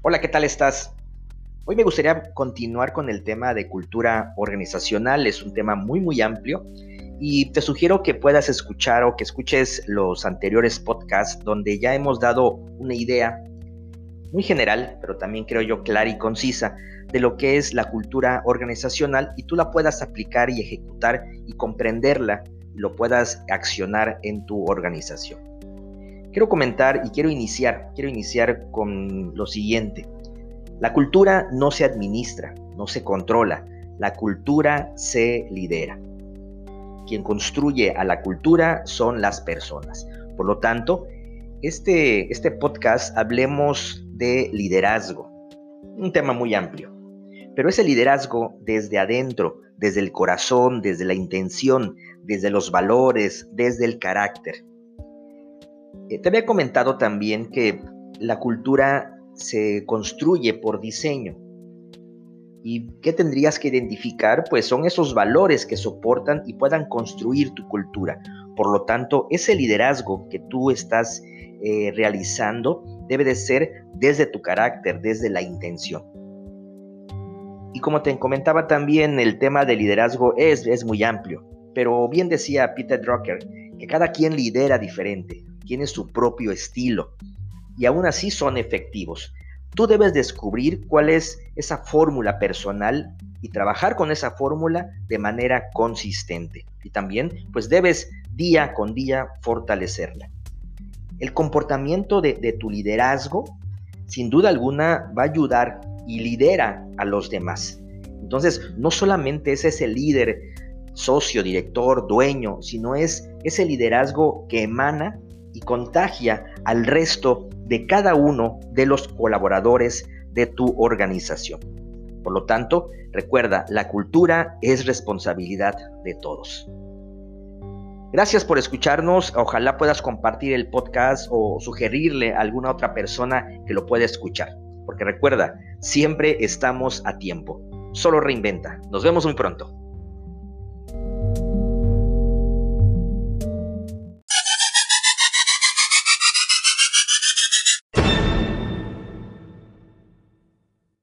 Hola, ¿qué tal estás? Hoy me gustaría continuar con el tema de cultura organizacional. Es un tema muy, muy amplio y te sugiero que puedas escuchar o que escuches los anteriores podcasts donde ya hemos dado una idea muy general, pero también creo yo clara y concisa de lo que es la cultura organizacional y tú la puedas aplicar y ejecutar y comprenderla y lo puedas accionar en tu organización. Quiero comentar y quiero iniciar, quiero iniciar con lo siguiente. La cultura no se administra, no se controla, la cultura se lidera. Quien construye a la cultura son las personas. Por lo tanto, este, este podcast hablemos de liderazgo, un tema muy amplio, pero ese liderazgo desde adentro, desde el corazón, desde la intención, desde los valores, desde el carácter. Eh, te había comentado también que la cultura se construye por diseño. ¿Y qué tendrías que identificar? Pues son esos valores que soportan y puedan construir tu cultura. Por lo tanto, ese liderazgo que tú estás eh, realizando debe de ser desde tu carácter, desde la intención. Y como te comentaba también, el tema del liderazgo es, es muy amplio, pero bien decía Peter Drucker que cada quien lidera diferente tiene su propio estilo y aún así son efectivos. Tú debes descubrir cuál es esa fórmula personal y trabajar con esa fórmula de manera consistente. Y también pues debes día con día fortalecerla. El comportamiento de, de tu liderazgo sin duda alguna va a ayudar y lidera a los demás. Entonces, no solamente es ese líder, socio, director, dueño, sino es ese liderazgo que emana y contagia al resto de cada uno de los colaboradores de tu organización. Por lo tanto, recuerda, la cultura es responsabilidad de todos. Gracias por escucharnos. Ojalá puedas compartir el podcast o sugerirle a alguna otra persona que lo pueda escuchar. Porque recuerda, siempre estamos a tiempo. Solo reinventa. Nos vemos muy pronto.